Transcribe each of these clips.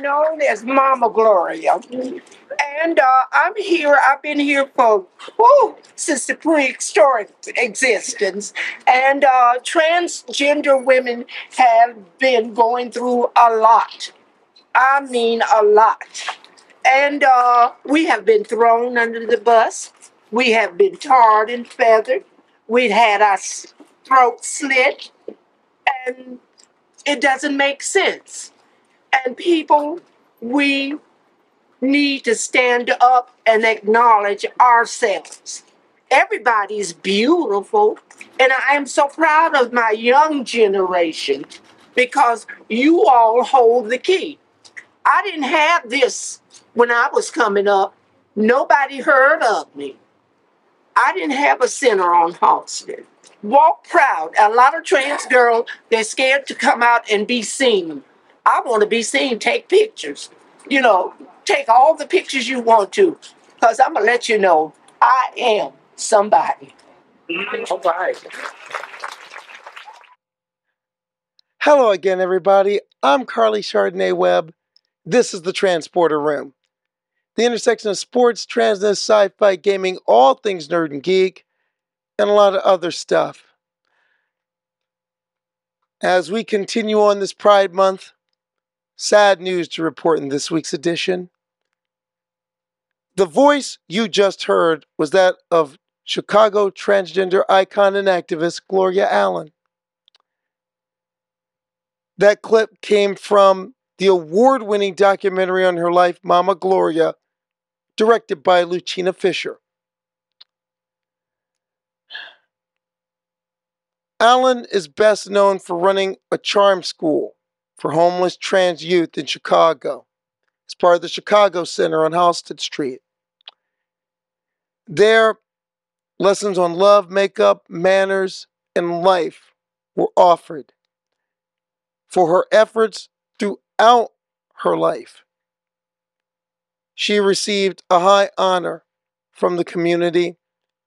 known as Mama Gloria. And uh, I'm here, I've been here for, whew, since the prehistoric existence. And uh, transgender women have been going through a lot. I mean, a lot. And uh, we have been thrown under the bus. We have been tarred and feathered. We've had our throat slit. And it doesn't make sense. And people, we need to stand up and acknowledge ourselves. Everybody's beautiful. And I am so proud of my young generation because you all hold the key. I didn't have this when I was coming up. Nobody heard of me. I didn't have a center on Halsted. Walk proud. A lot of trans girls, they're scared to come out and be seen. I want to be seen. Take pictures. You know, take all the pictures you want to, because I'm going to let you know I am somebody. All right. Hello again, everybody. I'm Carly Chardonnay Webb. This is the Transporter Room, the intersection of sports, transness, sci fi, gaming, all things nerd and geek, and a lot of other stuff. As we continue on this Pride Month, sad news to report in this week's edition. The voice you just heard was that of Chicago transgender icon and activist Gloria Allen. That clip came from the award winning documentary on her life, Mama Gloria, directed by Luchina Fisher. Allen is best known for running a charm school for homeless trans youth in Chicago. It's part of the Chicago Center on Halsted Street. There, lessons on love, makeup, manners, and life were offered for her efforts throughout her life. She received a high honor from the community.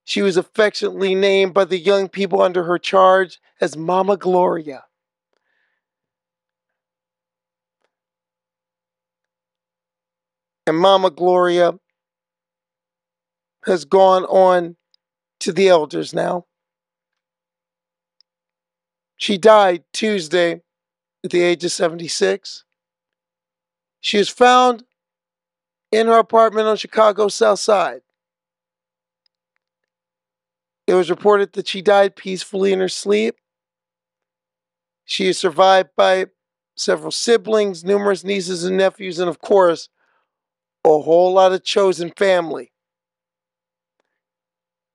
She was affectionately named by the young people under her charge as Mama Gloria. And Mama Gloria has gone on to the elders now. She died Tuesday at the age of 76. She was found in her apartment on Chicago's South Side. It was reported that she died peacefully in her sleep. She is survived by several siblings, numerous nieces and nephews, and of course, a whole lot of chosen family.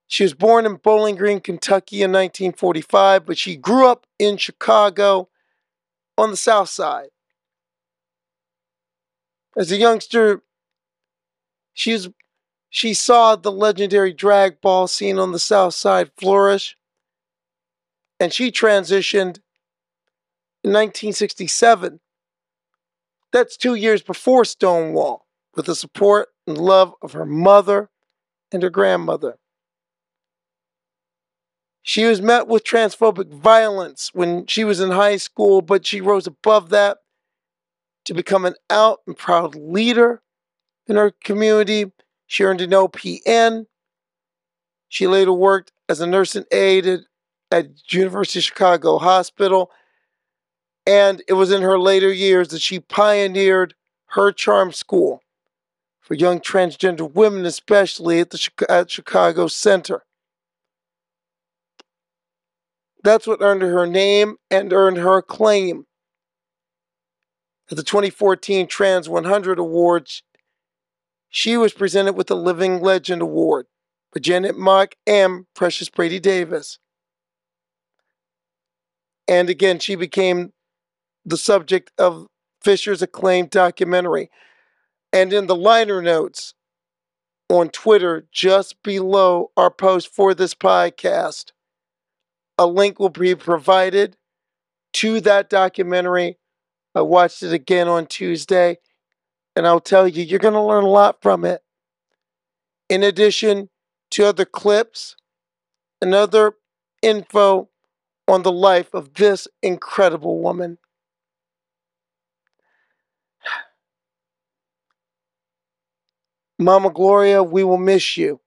She was born in Bowling Green, Kentucky in 1945, but she grew up in Chicago on the South Side. As a youngster, she, was, she saw the legendary drag ball scene on the South Side flourish, and she transitioned in 1967. That's two years before Stonewall, with the support and love of her mother and her grandmother. She was met with transphobic violence when she was in high school, but she rose above that to become an out and proud leader in her community. She earned an OPN. She later worked as a nursing aide at, at University of Chicago Hospital. And it was in her later years that she pioneered her charm school for young transgender women, especially at the at Chicago Center. That's what earned her name and earned her acclaim. At the 2014 Trans 100 Awards, she was presented with the Living Legend Award for Janet Mock and Precious Brady Davis. And again, she became the subject of Fisher's acclaimed documentary. And in the liner notes on Twitter, just below our post for this podcast, a link will be provided to that documentary. I watched it again on Tuesday, and I'll tell you, you're going to learn a lot from it. In addition to other clips and other info on the life of this incredible woman. Mama Gloria, we will miss you.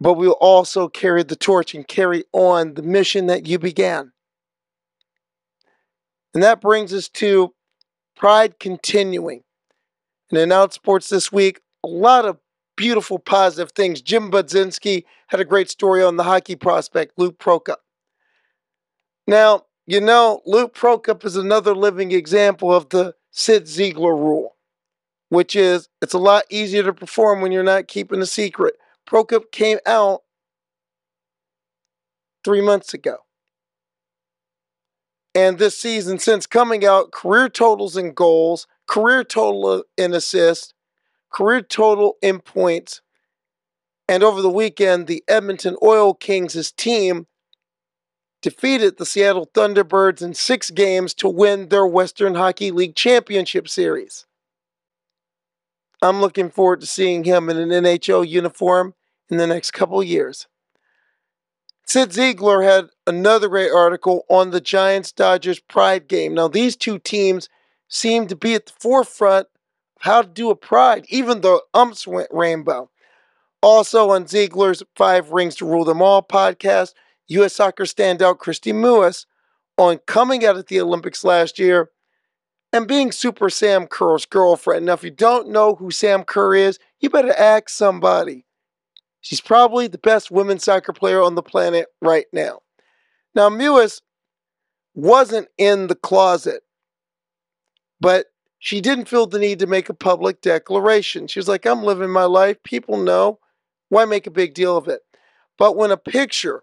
But we'll also carry the torch and carry on the mission that you began. And that brings us to Pride continuing. And in Outsports this week, a lot of beautiful positive things. Jim Buzinski had a great story on the hockey prospect, Luke Prokop. Now, you know, Luke Prokop is another living example of the Cyd Zeigler rule, which is it's a lot easier to perform when you're not keeping a secret. Prokop came out three months ago. And this season, since coming out, career totals in goals, career total in assists, career total in points. And over the weekend, the Edmonton Oil Kings' team defeated the Seattle Thunderbirds in six games to win their Western Hockey League Championship Series. I'm looking forward to seeing him in an NHL uniform in the next couple years. Cyd Zeigler had another great article on the Giants Dodgers Pride game. Now, these two teams seem to be at the forefront of how to do a Pride, even though umps went rainbow. Also, on Zeigler's Five Rings to Rule Them All podcast, U.S. soccer standout Kristie Mewis on coming out at the Olympics last year and being Super Sam Kerr's girlfriend. Now, if you don't know who Sam Kerr is, you better ask somebody. She's probably the best women's soccer player on the planet right now. Now, Mewis wasn't in the closet, but she didn't feel the need to make a public declaration. She was like, I'm living my life. People know. Why make a big deal of it? But when a picture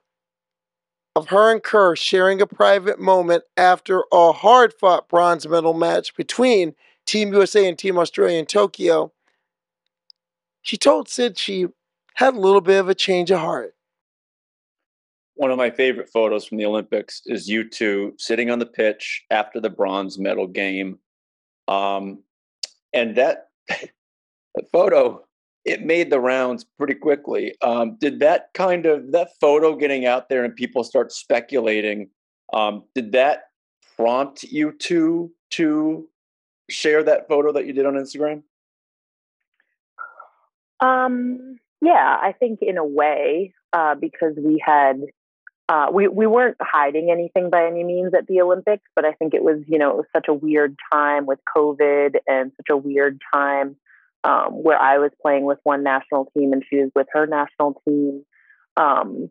of her and Kerr sharing a private moment after a hard fought bronze medal match between Team USA and Team Australia in Tokyo, she told Cyd she had a little bit of a change of heart. One of my favorite photos from the Olympics is you two sitting on the pitch after the bronze medal game. Um, and that, that photo it made the rounds pretty quickly. Um, did that kind of that photo getting out there and people start speculating? Um, did that prompt you to to share that photo that you did on Instagram? Um, yeah, I think in a way uh, because we had uh, we we weren't hiding anything by any means at the Olympics, but I think it was you know it was such a weird time with COVID and such a weird time um, where I was playing with one national team and she was with her national team. Um,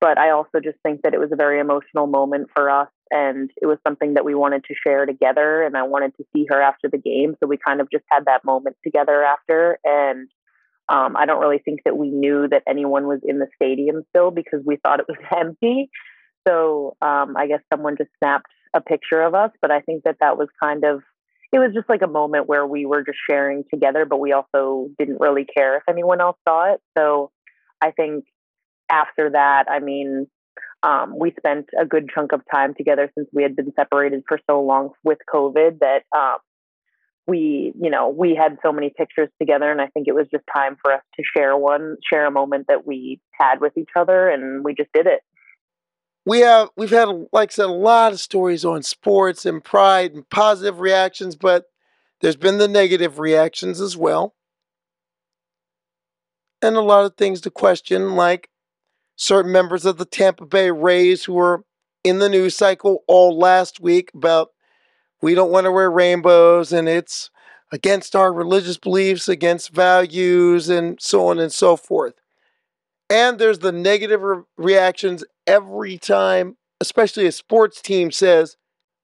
but I also just think that it was a very emotional moment for us and it was something that we wanted to share together and I wanted to see her after the game. So we kind of just had that moment together after. And um, I don't really think that we knew that anyone was in the stadium still because we thought it was empty. So um, I guess someone just snapped a picture of us, but I think that that was kind of it was just like a moment where we were just sharing together, but we also didn't really care if anyone else saw it. So I think after that, I mean, um, we spent a good chunk of time together since we had been separated for so long with COVID that um, we, you know, we had so many pictures together, and I think it was just time for us to share one, share a moment that we had with each other, and we just did it we have we've had like I said a lot of stories on sports and pride and positive reactions, but there's been the negative reactions as well. And a lot of things to question, like certain members of the Tampa Bay Rays who were in the news cycle all last week about we don't want to wear rainbows and it's against our religious beliefs, against values, and so on and so forth. And there's the negative re- reactions every time, especially a sports team says,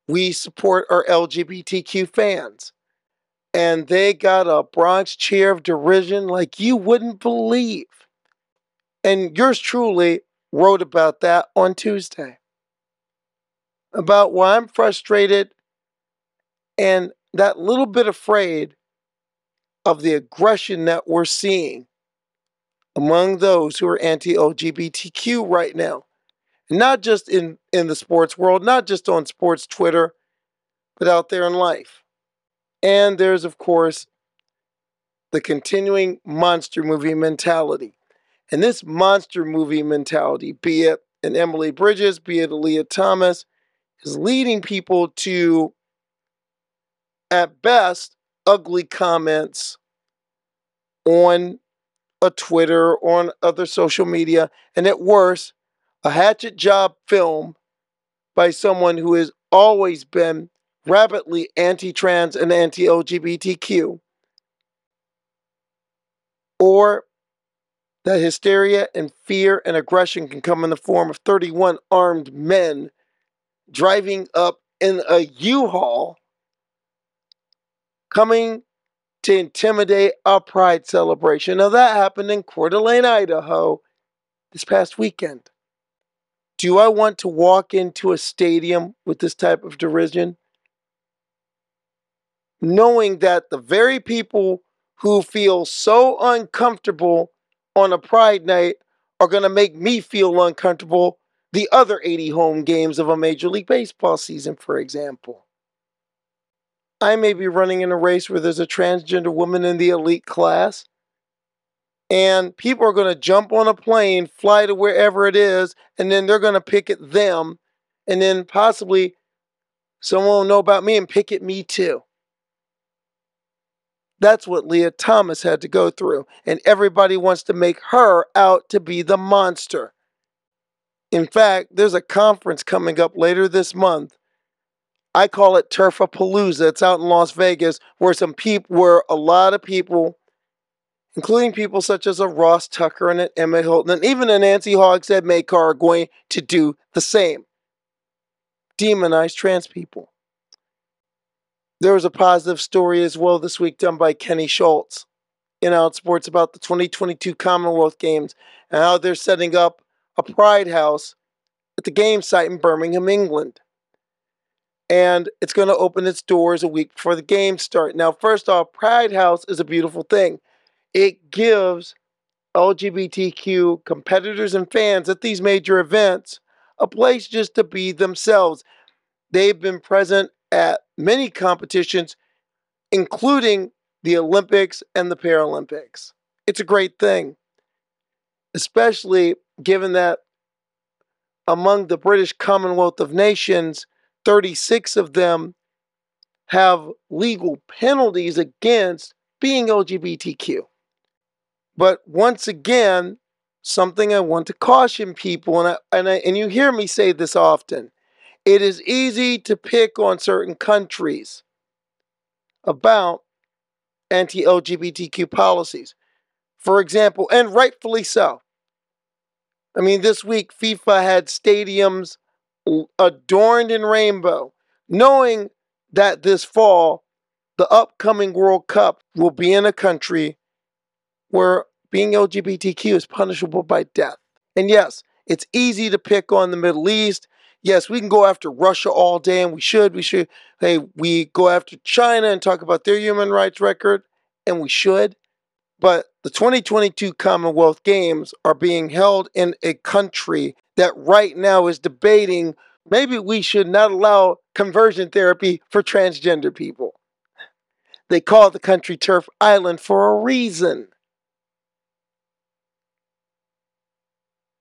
we support our LGBTQ fans. And they got a Bronx cheer of derision like you wouldn't believe. And yours truly wrote about that on Tuesday. About why I'm frustrated and that little bit afraid of the aggression that we're seeing among those who are anti LGBTQ right now. Not just in, in the sports world, not just on sports Twitter, but out there in life. And there's, of course, the continuing monster movie mentality. And this monster movie mentality, be it an Emily Bridges, be it a Lia Thomas, is leading people to, at best, ugly comments on a Twitter or on other social media, and at worst, a hatchet job film by someone who has always been rapidly anti trans and anti LGBTQ, or that hysteria and fear and aggression can come in the form of 31 armed men driving up in a U-Haul coming to intimidate a pride celebration. Now that happened in Coeur d'Alene, Idaho this past weekend. Do I want to walk into a stadium with this type of derision? Knowing that the very people who feel so uncomfortable on a pride night are going to make me feel uncomfortable the other 80 home games of a Major League Baseball season, for example. I may be running in a race where there's a transgender woman in the elite class, and people are going to jump on a plane, fly to wherever it is, and then they're going to pick at them, and then possibly someone will know about me and pick at me too. That's what Lia Thomas had to go through, and everybody wants to make her out to be the monster. In fact, there's a conference coming up later this month. I call it Turfapalooza. It's out in Las Vegas, where some people, where a lot of people, including people such as a Ross Tucker and an Emma Hilton, and even a Nancy Hogshead Makar, are going to do the same. Demonize trans people. There was a positive story as well this week done by Kenny Schultz in Outsports about the 2022 Commonwealth Games and how they're setting up a Pride House at the game site in Birmingham, England. And it's going to open its doors a week before the games start. Now, first off, Pride House is a beautiful thing. It gives LGBTQ competitors and fans at these major events a place just to be themselves. They've been present at many competitions, including the Olympics and the Paralympics. It's a great thing, especially given that among the British Commonwealth of Nations, 36 of them have legal penalties against being LGBTQ. But once again, something I want to caution people, and I, and I, and you hear me say this often. It is easy to pick on certain countries about anti-LGBTQ policies. For example, and rightfully so. I mean, this week FIFA had stadiums adorned in rainbow, knowing that this fall the upcoming World Cup will be in a country where being LGBTQ is punishable by death. And yes, it's easy to pick on the Middle East. Yes, we can go after Russia all day, and we should. We should. Hey, we go after China and talk about their human rights record, and we should. But the 2022 Commonwealth Games are being held in a country that right now is debating maybe we should not allow conversion therapy for transgender people. They call the country Turf Island for a reason.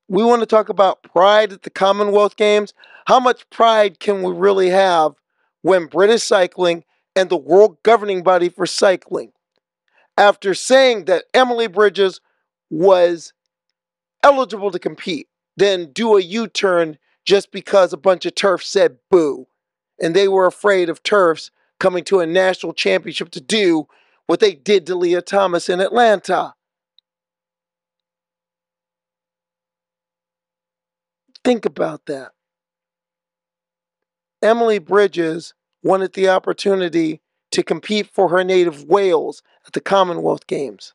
We want to talk about pride at the Commonwealth Games. How much pride can we really have when British Cycling and the world governing body for cycling, after saying that Emily Bridges was eligible to compete, then do a U turn just because a bunch of turfs said boo. And they were afraid of turfs coming to a national championship to do what they did to Lia Thomas in Atlanta. Think about that. Emily Bridges wanted the opportunity to compete for her native Wales at the Commonwealth Games.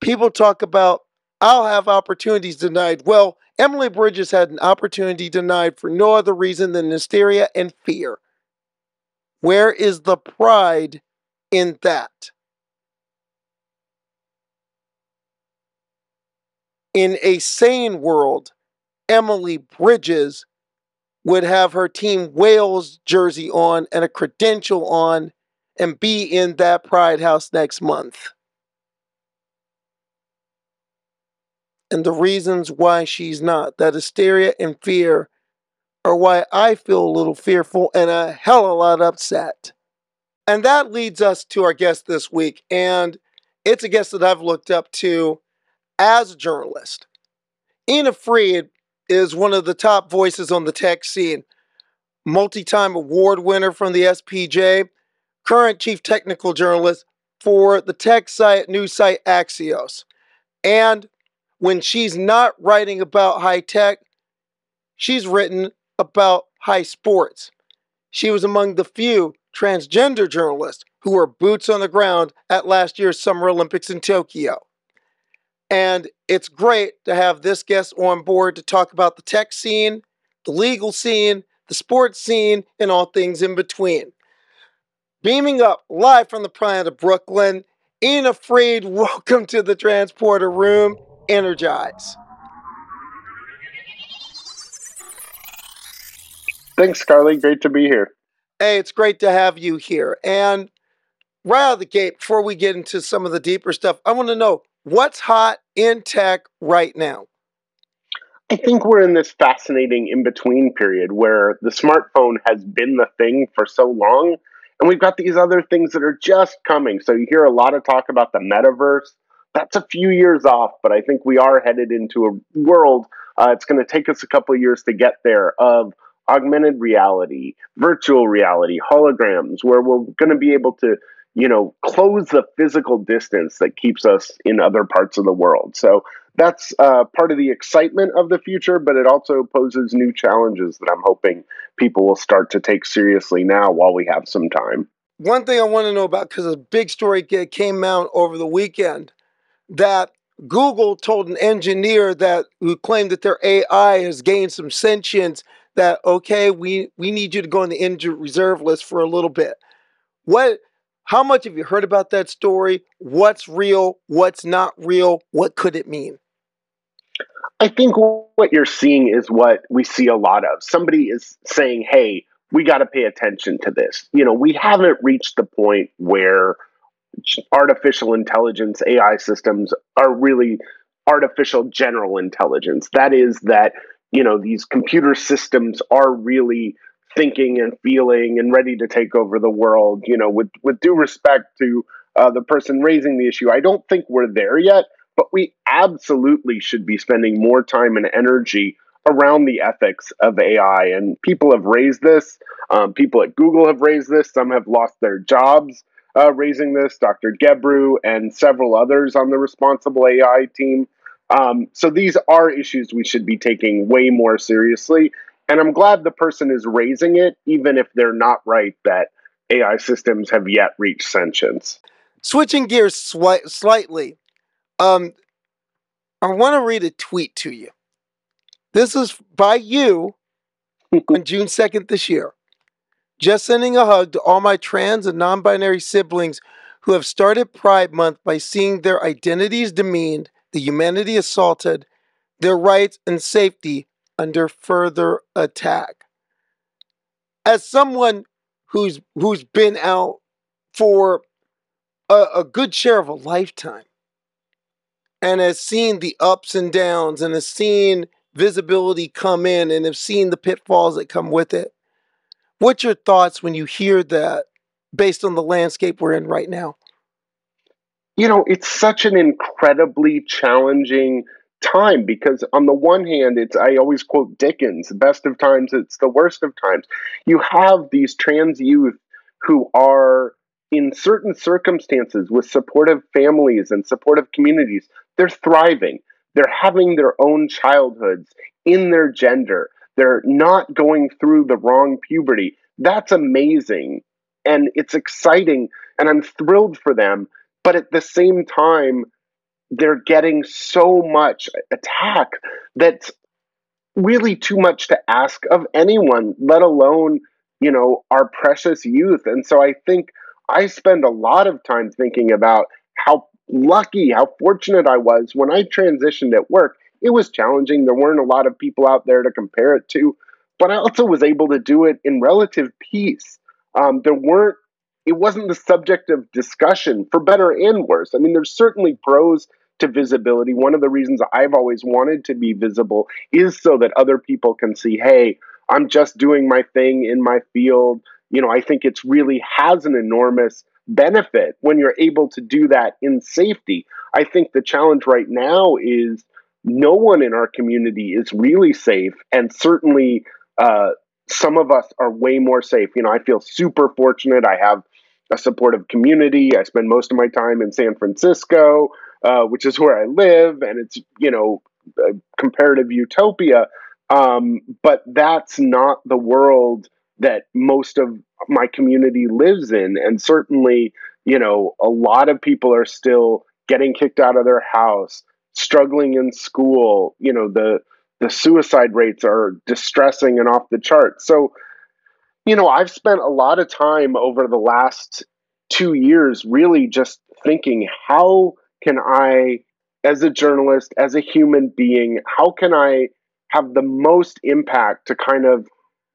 People talk about, I'll have opportunities denied. Well, Emily Bridges had an opportunity denied for no other reason than hysteria and fear. Where is the pride in that? In a sane world, Emily Bridges would have her team Wales jersey on and a credential on and be in that Pride House next month. And the reasons why she's not, that hysteria and fear, are why I feel a little fearful and a hell of a lot upset. And that leads us to our guest this week. And it's a guest that I've looked up to as a journalist. Ina Fried is one of the top voices on the tech scene, multi time award winner from the SPJ, current chief technical journalist for the tech site news site Axios. And when she's not writing about high tech, she's written about high sports. She was among the few transgender journalists who were boots on the ground at last year's Summer Olympics in Tokyo. And it's great to have this guest on board to talk about the tech scene, the legal scene, the sports scene, and all things in between. Beaming up live from the planet of Brooklyn, Ina Fried, welcome to the transporter room. Energize. Thanks, Carly. Great to be here. Hey, it's great to have you here. And right out of the gate, before we get into some of the deeper stuff, I want to know what's hot in tech right now. I think we're in this fascinating in between period where the smartphone has been the thing for so long, and we've got these other things that are just coming. So you hear a lot of talk about the metaverse. That's a few years off, but I think we are headed into a world. Uh, it's going to take us a couple years to get there of augmented reality, virtual reality, holograms, where we're going to be able to, you know, close the physical distance that keeps us in other parts of the world. So that's uh, part of the excitement of the future, but it also poses new challenges that I'm hoping people will start to take seriously now while we have some time. One thing I want to know about, because a big story came out over the weekend, that Google told an engineer that who claimed that their AI has gained some sentience that okay, we we need you to go on the injured reserve list for a little bit. What how much have you heard about that story? What's real? What's not real? What could it mean? I think what you're seeing is what we see a lot of. Somebody is saying, "Hey, we got to pay attention to this." You know, we haven't reached the point where artificial intelligence AI systems are really artificial general intelligence. That is that you know these computer systems are really thinking and feeling and ready to take over the world you know with with due respect to uh, the person raising the issue. I don't think we're there yet but we absolutely should be spending more time and energy around the ethics of ai and people have raised this. Um, people at google have raised this. Some have lost their jobs uh, raising this. Dr gebru and several others on the responsible ai team. Um, so these are issues we should be taking way more seriously. And I'm glad the person is raising it, even if they're not right that AI systems have yet reached sentience. Switching gears slightly, um, I want to read a tweet to you. This is by you on June 2nd this year. Just sending a hug to all my trans and non binary siblings who have started Pride Month by seeing their identities demeaned the humanity assaulted, their rights and safety under further attack. As someone who's who's been out for a, a good share of a lifetime and has seen the ups and downs and has seen visibility come in and have seen the pitfalls that come with it. What's your thoughts when you hear that based on the landscape we're in right now? you know, it's such an incredibly challenging time because on the one hand it's i always quote dickens the best of times it's the worst of times. You have these trans youth who are in certain circumstances with supportive families and supportive communities they're thriving. They're having their own childhoods in their gender. They're not going through the wrong puberty. That's amazing and it's exciting and i'm thrilled for them but at the same time, they're getting so much attack that's really too much to ask of anyone, let alone, you know, our precious youth. And so I think I spend a lot of time thinking about how lucky, how fortunate I was when I transitioned at work. It was challenging. There weren't a lot of people out there to compare it to, but I also was able to do it in relative peace. Um, there weren't it wasn't the subject of discussion for better and worse. I mean, there's certainly pros to visibility. One of the reasons I've always wanted to be visible is so that other people can see, hey, I'm just doing my thing in my field. you know, I think it's really has an enormous benefit when you're able to do that in safety. I think the challenge right now is no one in our community is really safe, and certainly uh, some of us are way more safe. You know, I feel super fortunate. I have a supportive community. I spend most of my time in San Francisco, uh, which is where I live, and it's you know a comparative utopia. Um, but that's not the world that most of my community lives in, and certainly, you know, a lot of people are still getting kicked out of their house, struggling in school. You know, the the suicide rates are distressing and off the charts. So, you know, I've spent a lot of time over the last two years really just thinking how can I, as a journalist, as a human being, how can I have the most impact to kind of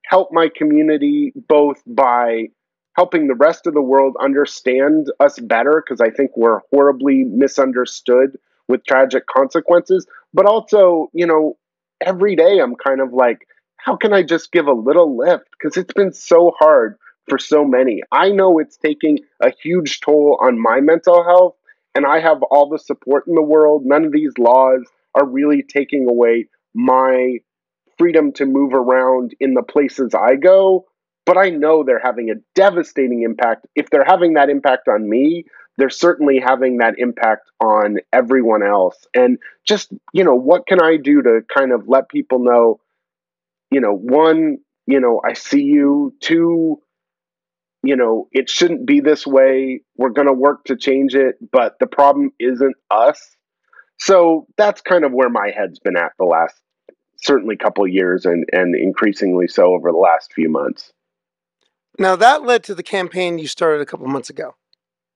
help my community both by helping the rest of the world understand us better? Because I think we're horribly misunderstood with tragic consequences, but also, you know, every day I'm kind of like, how can I just give a little lift? Because it's been so hard for so many. I know it's taking a huge toll on my mental health, and I have all the support in the world. None of these laws are really taking away my freedom to move around in the places I go. But I know they're having a devastating impact. If they're having that impact on me, they're certainly having that impact on everyone else. And just, you know, what can I do to kind of let people know, you know, one, you know, I see you, two, you know, it shouldn't be this way. We're going to work to change it, but the problem isn't us. So that's kind of where my head's been at the last certainly couple years and and increasingly so over the last few months. Now that led to the campaign you started a couple months ago.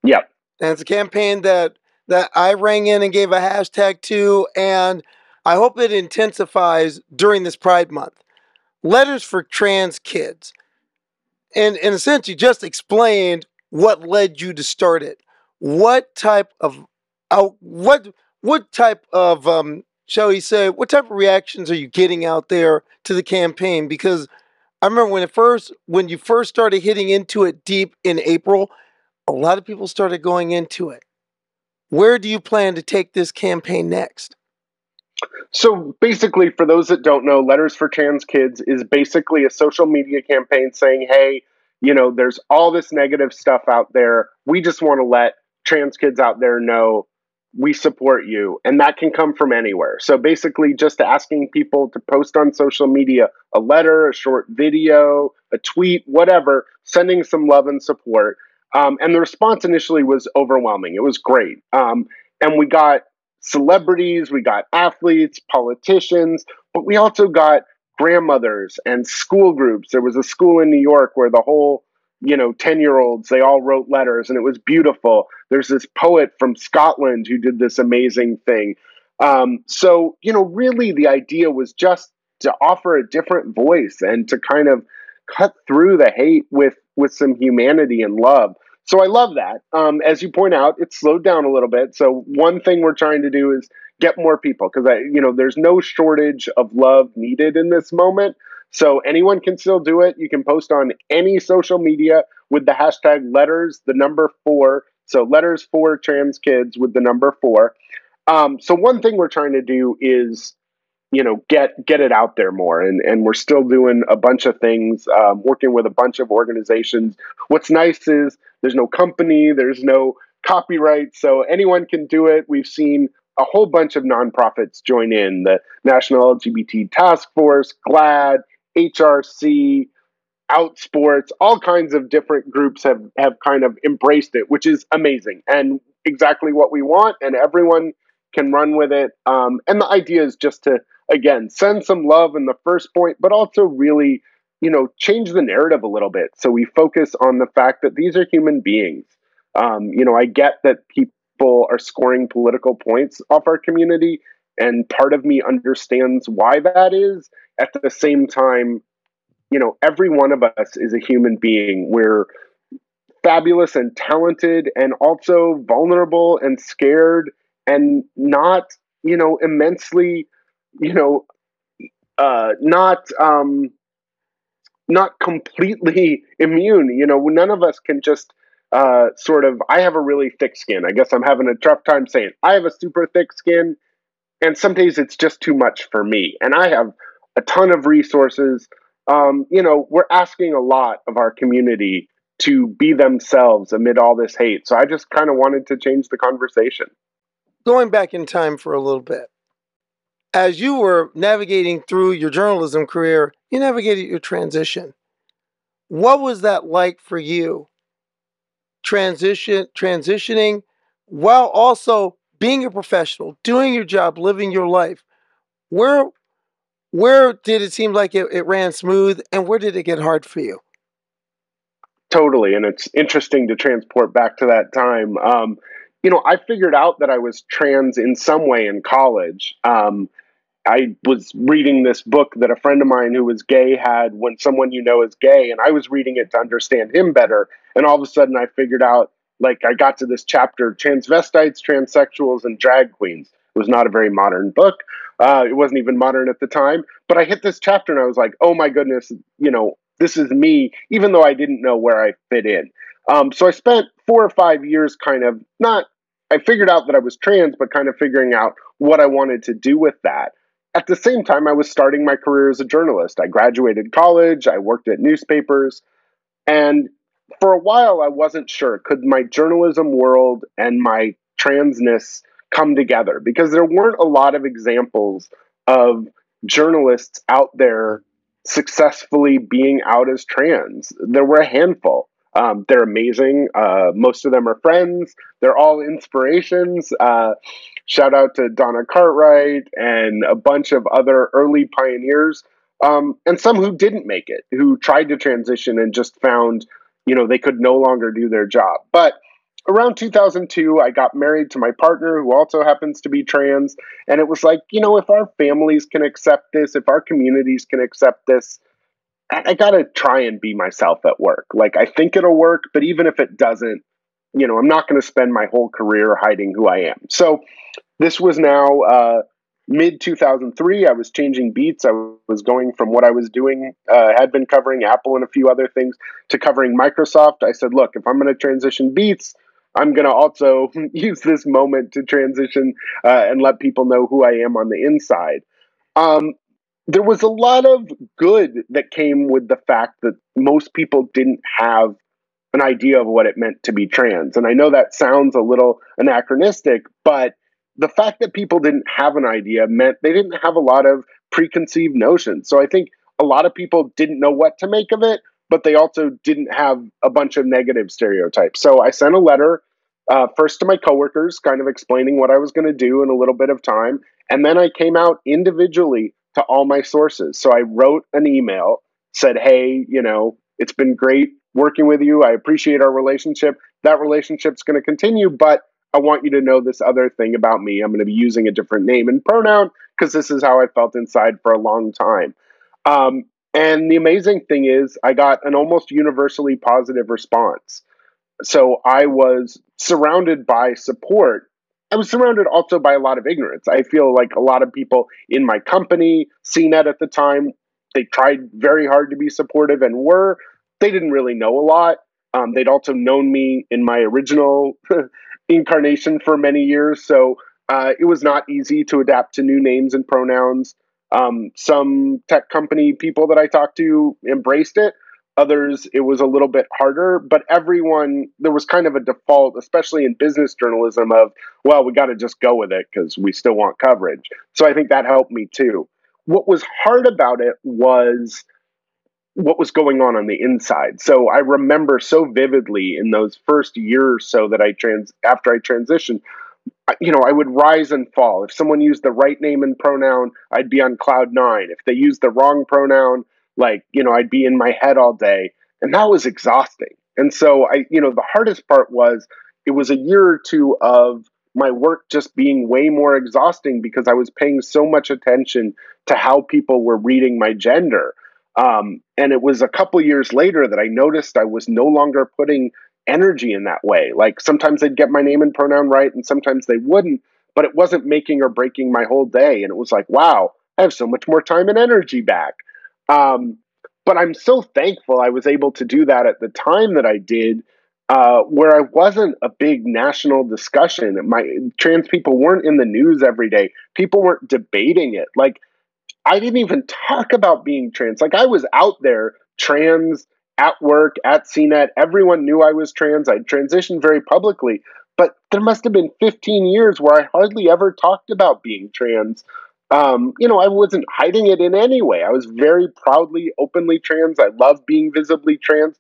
Yep. And it's a campaign that that I rang in and gave a hashtag to, and I hope it intensifies during this Pride Month. Letters for trans kids. And in a sense, you just explained what led you to start it. What type of what what type of um, shall we say, what type of reactions are you getting out there to the campaign? Because I remember when it first, when you first started hitting into it deep in April, a lot of people started going into it. Where do you plan to take this campaign next? So basically, for those that don't know, Letters for Trans Kids is basically a social media campaign saying, hey, you know, there's all this negative stuff out there. We just want to let trans kids out there know we support you. And that can come from anywhere. So basically, just asking people to post on social media a letter, a short video, a tweet, whatever, sending some love and support. Um, and the response initially was overwhelming. It was great. Um, and we got celebrities, we got athletes, politicians, but we also got grandmothers and school groups. There was a school in New York where the whole you know 10 year olds they all wrote letters and it was beautiful. There's this poet from scotland who did this amazing thing. Um, so you know really the idea was just to offer a different voice and to kind of cut through the hate with with some humanity and love so i love that um, as you point out it's slowed down a little bit so one thing we're trying to do is get more people because i you know there's no shortage of love needed in this moment so anyone can still do it. You can post on any social media with the hashtag letters, the number four. So letters for trans kids with the number four. Um, so one thing we're trying to do is, you know, get get it out there more, and and we're still doing a bunch of things, um, working with a bunch of organizations. What's nice is there's no company, there's no copyright, so anyone can do it. We've seen a whole bunch of nonprofits join in the National LGBT Task Force, GLAAD HRC, Outsports, all kinds of different groups have have kind of embraced it, which is amazing and exactly what we want. And everyone can run with it. Um, and the idea is just to again send some love in the first point, but also really, you know, change the narrative a little bit. So we focus on the fact that these are human beings. Um, you know, I get that people are scoring political points off our community, and part of me understands why that is at the same time, you know, every one of us is a human being. We're fabulous and talented and also vulnerable and scared and not, you know, immensely, you know, uh, not, um, not completely immune. You know, none of us can just uh, sort of. I have a really thick skin. I guess I'm having a tough time saying I have a super thick skin, and some days it's just too much for me. And I have a ton of resources. Um, you know, we're asking a lot of our community to be themselves amid all this hate. So I just kind of wanted to change the conversation. Going back in time for a little bit, as you were navigating through your journalism career, you navigated your transition. What was that like for you? Transition, transitioning, while also being a professional, doing your job, living your life. Where, where did it seem like it, it ran smooth, and where did it get hard for you? Totally, and it's interesting to transport back to that time. Um, you know, I figured out that I was trans in some way in college. Um, I was reading this book that a friend of mine who was gay had when someone you know is gay, and I was reading it to understand him better. And all of a sudden, I figured out, like, I got to this chapter transvestites, transsexuals, and drag queens. It was not a very modern book. Uh, it wasn't even modern at the time. But I hit this chapter and I was like, oh my goodness, you know, this is me, even though I didn't know where I fit in. Um, so I spent four or five years kind of not, I figured out that I was trans, but kind of figuring out what I wanted to do with that. At the same time, I was starting my career as a journalist. I graduated college, I worked at newspapers, and for a while I wasn't sure could my journalism world and my transness come together because there weren't a lot of examples of journalists out there successfully being out as trans. There were a handful. Um, they're amazing. Uh, most of them are friends. They're all inspirations. Uh, shout out to Donna Cartwright and a bunch of other early pioneers, um, and some who didn't make it, who tried to transition and just found, you know, they could no longer do their job. But around 2002, I got married to my partner, who also happens to be trans. And it was like, you know, if our families can accept this, if our communities can accept this, I, I got to try and be myself at work. Like, I think it'll work, but even if it doesn't, you know, I'm not going to spend my whole career hiding who I am. So this was now uh, mid 2003. I was changing beats. I was going from what I was doing, uh, had been covering Apple and a few other things, to covering Microsoft. I said, look, if I'm going to transition beats, I'm going to also use this moment to transition uh, and let people know who I am on the inside. Um, there was a lot of good that came with the fact that most people didn't have an idea of what it meant to be trans. And I know that sounds a little anachronistic, but the fact that people didn't have an idea meant they didn't have a lot of preconceived notions. So I think a lot of people didn't know what to make of it, but they also didn't have a bunch of negative stereotypes. So I sent a letter uh, first to my coworkers, kind of explaining what I was going to do in a little bit of time. And then I came out individually to all my sources. So I wrote an email, said, Hey, you know, it's been great working with you. I appreciate our relationship. That relationship's going to continue, but I want you to know this other thing about me. I'm going to be using a different name and pronoun because this is how I felt inside for a long time. Um, and the amazing thing is, I got an almost universally positive response. So I was surrounded by support. I was surrounded also by a lot of ignorance. I feel like a lot of people in my company, CNET at the time, they tried very hard to be supportive and were. They didn't really know a lot. Um, they'd also known me in my original incarnation for many years. So uh, it was not easy to adapt to new names and pronouns. Um, some tech company people that I talked to embraced it. Others, it was a little bit harder, but everyone, there was kind of a default, especially in business journalism, of, well, we got to just go with it because we still want coverage. So I think that helped me too. What was hard about it was what was going on on the inside. So I remember so vividly in those first year or so that I trans after I transitioned, you know, I would rise and fall. If someone used the right name and pronoun, I'd be on cloud nine. If they used the wrong pronoun, like, you know, I'd be in my head all day. And that was exhausting. And so I, you know, the hardest part was it was a year or two of my work just being way more exhausting because I was paying so much attention to how people were reading my gender. Um, and it was a couple years later that I noticed I was no longer putting energy in that way. Like sometimes they'd get my name and pronoun right, and sometimes they wouldn't, but it wasn't making or breaking my whole day. And it was like, wow, I have so much more time and energy back. Um, but I'm so thankful I was able to do that at the time that I did, uh, where I wasn't a big national discussion. My trans people weren't in the news every day. People weren't debating it. Like I didn't even talk about being trans. Like I was out there trans at work, at CNET. Everyone knew I was trans. I transitioned very publicly. But there must have been 15 years where I hardly ever talked about being trans. Um, you know, I wasn't hiding it in any way. I was very proudly, openly trans. I love being visibly trans.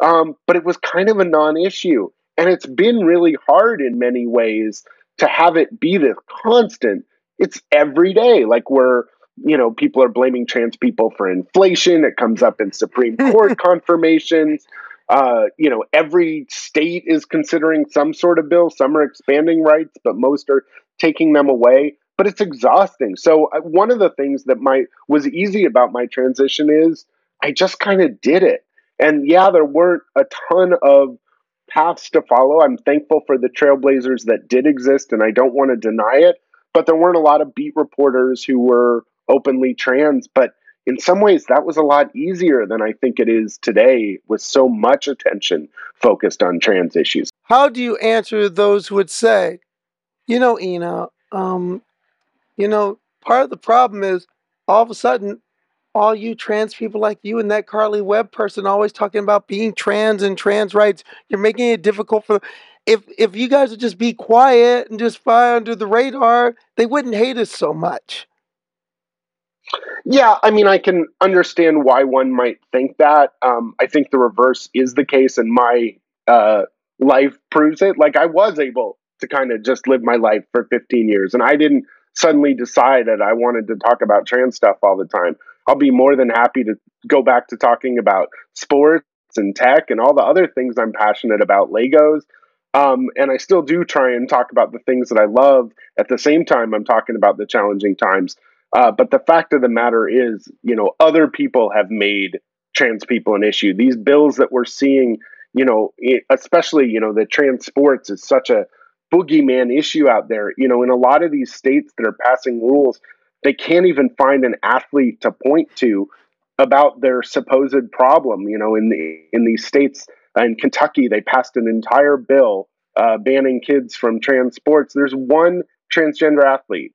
Um, but it was kind of a non issue. And it's been really hard in many ways to have it be this constant. It's every day. Like we're, you know, people are blaming trans people for inflation. It comes up in Supreme Court confirmations. Uh, you know, every state is considering some sort of bill. Some are expanding rights, but most are taking them away. But it's exhausting. So one of the things that my was easy about my transition is I just kind of did it. And yeah, there weren't a ton of paths to follow. I'm thankful for the trailblazers that did exist, and I don't want to deny it. But there weren't a lot of beat reporters who were openly trans. But in some ways, that was a lot easier than I think it is today with so much attention focused on trans issues. How do you answer those who would say, you know, Ina, um, you know, part of the problem is all of a sudden, all you trans people like you and that Karleigh Webb person always talking about being trans and trans rights, you're making it difficult for. If if you guys would just be quiet and just fly under the radar, they wouldn't hate us so much. Yeah, I mean, I can understand why one might think that. Um, I think the reverse is the case, and my uh, life proves it. Like, I was able to kind of just live my life for 15 years, and I didn't suddenly decide that I wanted to talk about trans stuff all the time. I'll be more than happy to go back to talking about sports and tech and all the other things I'm passionate about, Legos. Um, and I still do try and talk about the things that I love. At the same time, I'm talking about the challenging times uh, but the fact of the matter is, you know, other people have made trans people an issue. These bills that we're seeing, you know, especially, you know, the trans sports is such a boogeyman issue out there. You know, in a lot of these states that are passing rules, they can't even find an athlete to point to about their supposed problem. You know, in the in these states, uh, in Kentucky, they passed an entire bill uh, banning kids from trans sports. There's one transgender athlete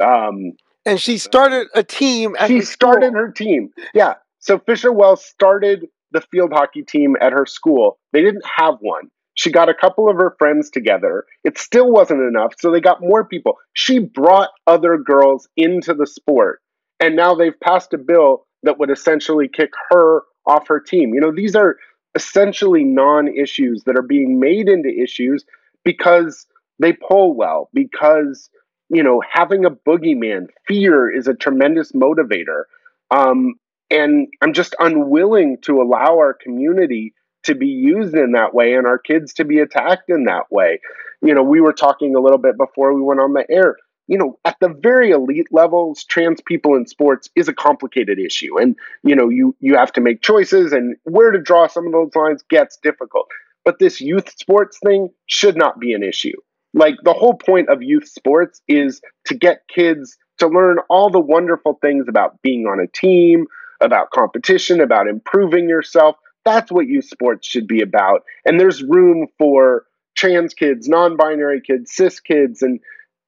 um, and she started a team. she started her team. Yeah. So Fischer Wells started the field hockey team at her school. They didn't have one. She got a couple of her friends together. It still wasn't enough, so they got more people. She brought other girls into the sport, and now they've passed a bill that would essentially kick her off her team. You know, these are essentially non issues that are being made into issues because they pull well, because you know, having a boogeyman, fear is a tremendous motivator. Um, and I'm just unwilling to allow our community to be used in that way and our kids to be attacked in that way. You know, we were talking a little bit before we went on the air. You know, at the very elite levels, trans people in sports is a complicated issue. And, you know, you you have to make choices and where to draw some of those lines gets difficult. But this youth sports thing should not be an issue like the whole point of youth sports is to get kids to learn all the wonderful things about being on a team, about competition, about improving yourself. That's what youth sports should be about. And there's room for trans kids, non binary kids, cis kids, and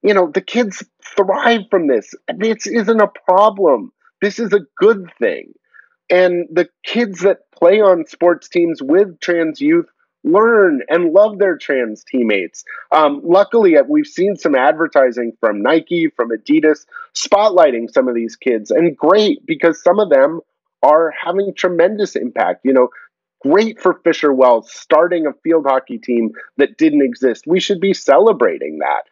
you know, the kids thrive from this. This isn't a problem. This is a good thing. And the kids that play on sports teams with trans youth learn and love their trans teammates. Um, luckily, uh, we've seen some advertising from Nike, from Adidas, spotlighting some of these kids, and great because some of them are having tremendous impact. You know, great for Fischer Wells starting a field hockey team that didn't exist. We should be celebrating that.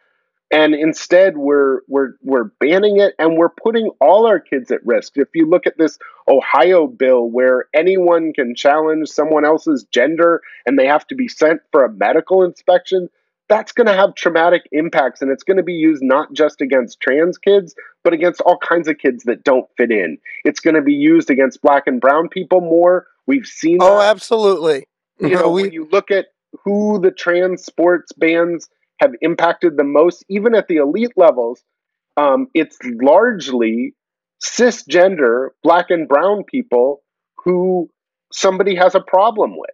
And instead we're we're we're banning it and we're putting all our kids at risk. If you look at this ohio bill where anyone can challenge someone else's gender and they have to be sent for a medical inspection that's going to have traumatic impacts and it's going to be used not just against trans kids but against all kinds of kids that don't fit in. It's going to be used against black and brown people more we've seen oh that. absolutely you know we, when you look at who the trans sports bans have impacted the most, even at the elite levels, um, it's largely cisgender black and brown people who somebody has a problem with.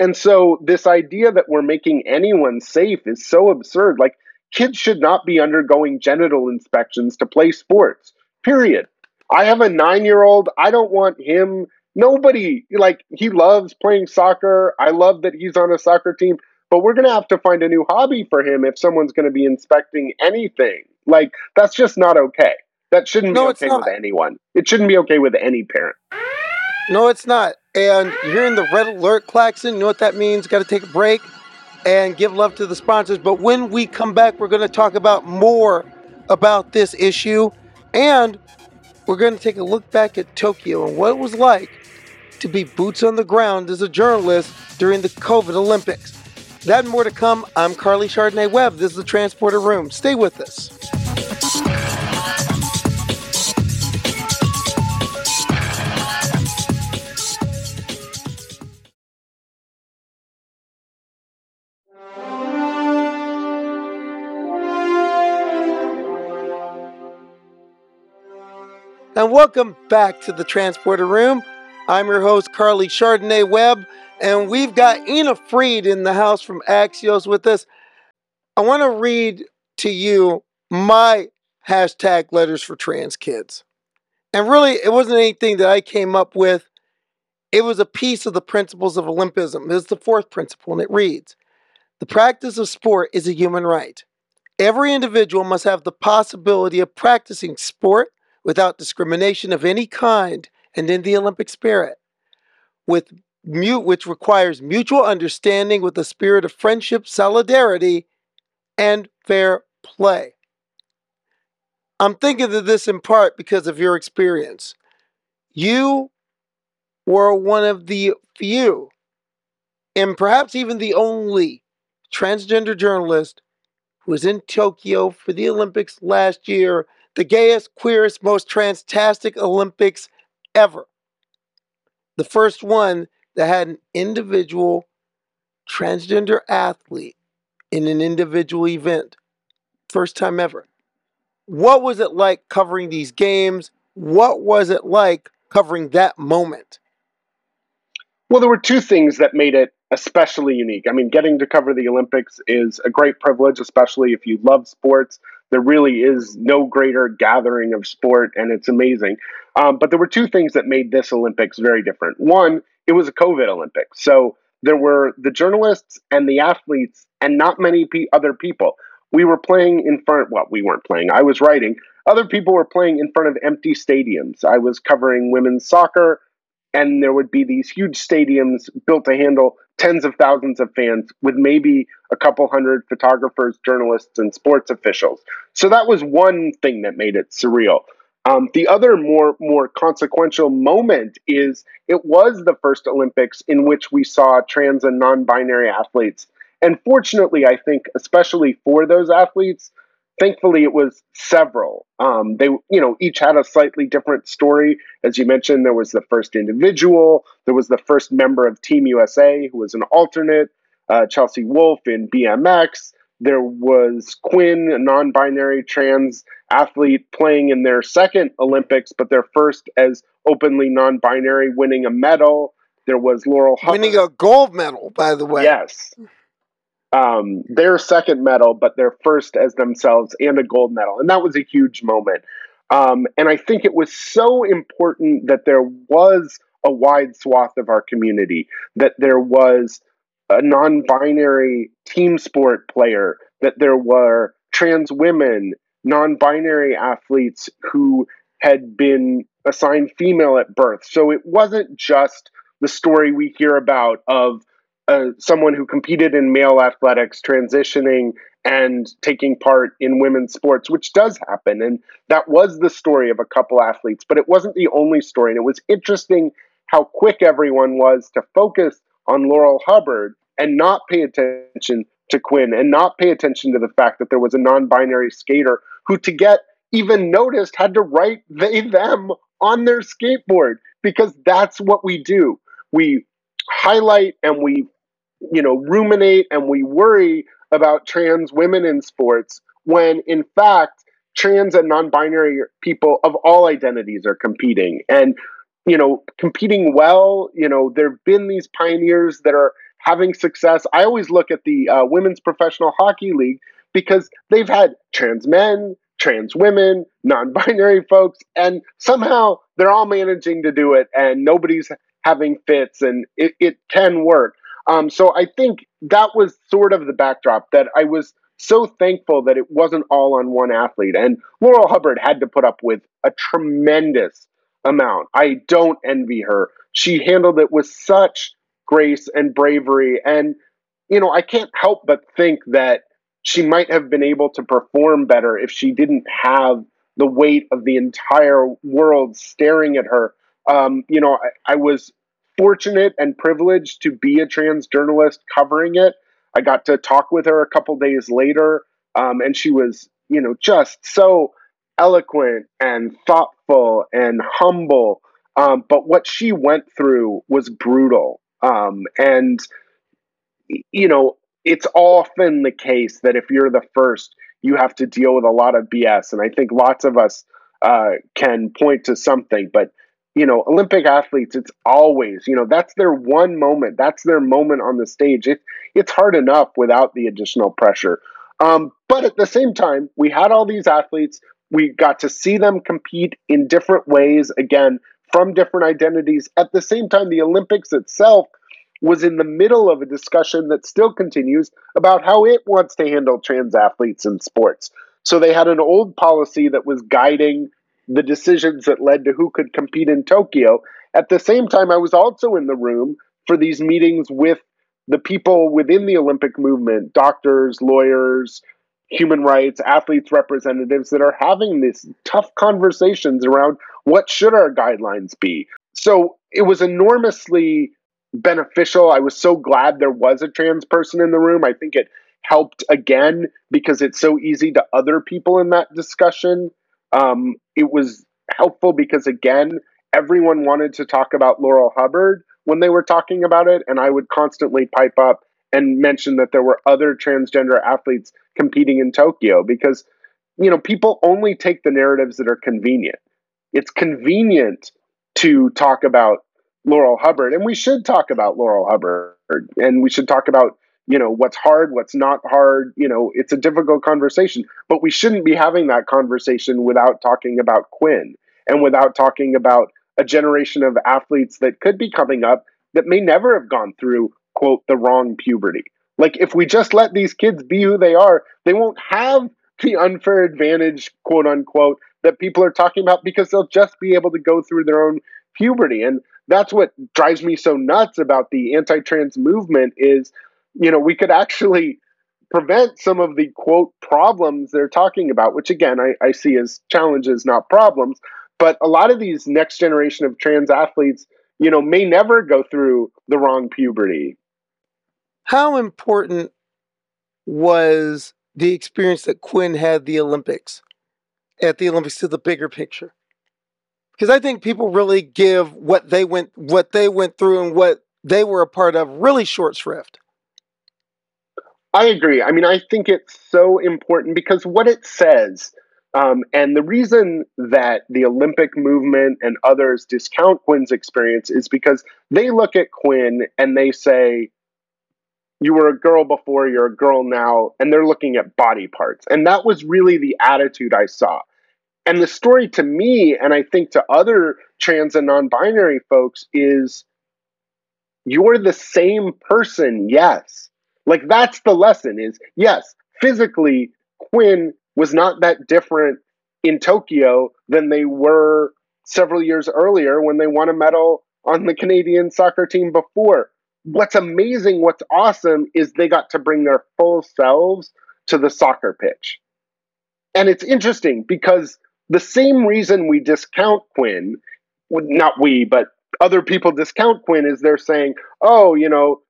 And so this idea that we're making anyone safe is so absurd. Like kids should not be undergoing genital inspections to play sports. Period. I have a 9-year-old. I don't want him nobody like he loves playing soccer. I love that he's on a soccer team, but we're going to have to find a new hobby for him if someone's going to be inspecting anything. Like that's just not okay. That shouldn't No, be okay with anyone. It shouldn't be okay with any parent. No, it's not. And you're in the red alert klaxon. You know what that means? Got to take a break and give love to the sponsors. But when we come back, we're going to talk about more about this issue. And we're going to take a look back at Tokyo and what it was like to be boots on the ground as a journalist during the COVID Olympics. That and more to come. I'm Karleigh Chardonnay Webb. This is the Transporter Room. Stay with us. And welcome back to the Transporter Room. I'm your host, Karleigh Chardonnay Webb, and we've got Ina Fried in the house from Axios with us. I want to read to you my hashtag letters for trans kids. And really, it wasn't anything that I came up with, it was a piece of the principles of Olympism. It's the fourth principle, and it reads The practice of sport is a human right. Every individual must have the possibility of practicing sport without discrimination of any kind and in the Olympic spirit, with mute, which requires mutual understanding with a spirit of friendship, solidarity, and fair play. I'm thinking of this in part because of your experience. You were one of the few, and perhaps even the only, transgender journalist who was in Tokyo for the Olympics last year the gayest, queerest, most transtastic Olympics ever. The first one that had an individual transgender athlete in an individual event. First time ever. What was it like covering these games? What was it like covering that moment? Well, there were two things that made it especially unique. I mean, getting to cover the Olympics is a great privilege, especially if you love sports. There really is no greater gathering of sport, and it's amazing. Um, but there were two things that made this Olympics very different. One, it was a COVID Olympics. So there were the journalists and the athletes, and not many pe- other people. We were playing in front, well, we weren't playing, I was writing. Other people were playing in front of empty stadiums. I was covering women's soccer, and there would be these huge stadiums built to handle tens of thousands of fans with maybe a couple hundred photographers, journalists, and sports officials. So that was one thing that made it surreal. Um, the other more more consequential moment is it was the first Olympics in which we saw trans and non-binary athletes, and fortunately, I think especially for those athletes, thankfully it was several. Um, they you know each had a slightly different story. As you mentioned, there was the first individual, there was the first member of Team USA who was an alternate, uh, Chelsea Wolfe in BMX. There was Quinn, a non binary trans athlete, playing in their second Olympics, but their first as openly non binary, winning a medal. There was Laurel Hubbard. Winning a gold medal, by the way. Yes. Um, their second medal, but their first as themselves and a gold medal. And that was a huge moment. Um, and I think it was so important that there was a wide swath of our community, that there was a non binary team sport player, that there were trans women, non binary athletes who had been assigned female at birth. So it wasn't just the story we hear about of uh, someone who competed in male athletics transitioning and taking part in women's sports, which does happen. And that was the story of a couple athletes, but it wasn't the only story. And it was interesting how quick everyone was to focus on Laurel Hubbard and not pay attention to Quinn and not pay attention to the fact that there was a non binary skater who, to get even noticed, had to write they, them on their skateboard because that's what we do. We highlight and we you know ruminate and we worry about trans women in sports when in fact trans and non-binary people of all identities are competing and you know, competing well. You know, there have been these pioneers that are having success. I always look at the uh, Women's Professional Hockey League because they've had trans men, trans women, non binary folks, and somehow they're all managing to do it and nobody's having fits and it, it can work. Um, so I think that was sort of the backdrop that I was so thankful that it wasn't all on one athlete. And Laurel Hubbard had to put up with a tremendous amount. I don't envy her. She handled it with such grace and bravery. And, you know, I can't help but think that she might have been able to perform better if she didn't have the weight of the entire world staring at her. Um, you know, I, I was fortunate and privileged to be a trans journalist covering it. I got to talk with her a couple days later, um, and she was, you know, just so eloquent and thoughtful and humble. Um, but what she went through was brutal. Um, and, you know, it's often the case that if you're the first, you have to deal with a lot of BS. And I think lots of us uh, can point to something, but you know, Olympic athletes, it's always, you know, that's their one moment. That's their moment on the stage. It, it's hard enough without the additional pressure. Um, but at the same time, we had all these athletes. We got to see them compete in different ways, again, from different identities. At the same time, the Olympics itself was in the middle of a discussion that still continues about how it wants to handle trans athletes in sports. So they had an old policy that was guiding the decisions that led to who could compete in Tokyo. At the same time, I was also in the room for these meetings with the people within the Olympic movement doctors, lawyers, human rights, athletes representatives that are having these tough conversations around what should our guidelines be. So it was enormously beneficial. I was so glad there was a trans person in the room. I think it helped again because it's so easy to other people in that discussion. Um, it was helpful because again, everyone wanted to talk about Laurel Hubbard when they were talking about it, and I would constantly pipe up and mention that there were other transgender athletes competing in Tokyo because you know people only take the narratives that are convenient. It's convenient to talk about Laurel Hubbard, and we should talk about Laurel Hubbard, and we should talk about you know what's hard, what's not hard. You know, it's a difficult conversation, but we shouldn't be having that conversation without talking about Quinn and without talking about a generation of athletes that could be coming up that may never have gone through quote the wrong puberty. Like if we just let these kids be who they are, they won't have the unfair advantage, quote unquote, that people are talking about because they'll just be able to go through their own puberty. And that's what drives me so nuts about the anti-trans movement is, you know, we could actually prevent some of the quote problems they're talking about, which again I, I see as challenges, not problems. But a lot of these next generation of trans athletes, you know, may never go through the wrong puberty. How important was the experience that Quinn had the Olympics at the Olympics to the bigger picture? because I think people really give what they went what they went through and what they were a part of really short shrift. I agree. I mean, I think it's so important because what it says, um, and the reason that the Olympic movement and others discount Quinn's experience is because they look at Quinn and they say, you were a girl before, you're a girl now, and they're looking at body parts. And that was really the attitude I saw. And the story to me, and I think to other trans and non binary folks, is you're the same person, yes. Like that's the lesson is yes, physically, Quinn was not that different in Tokyo than they were several years earlier when they won a medal on the Canadian soccer team before. What's amazing, what's awesome is they got to bring their full selves to the soccer pitch. And it's interesting because the same reason we discount Quinn, not we, but other people discount Quinn is they're saying, oh, you know,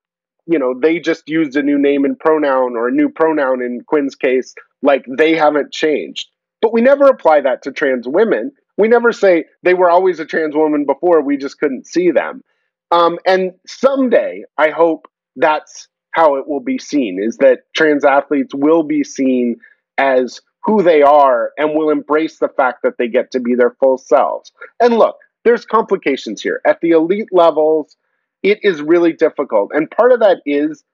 you know, they just used a new name and pronoun or a new pronoun in Quinn's case, like they haven't changed. But we never apply that to trans women. We never say they were always a trans woman before, we just couldn't see them. Um, and someday, I hope that's how it will be seen is that trans athletes will be seen as who they are and will embrace the fact that they get to be their full selves. And look, there's complications here. At the elite levels, it is really difficult. And part of that is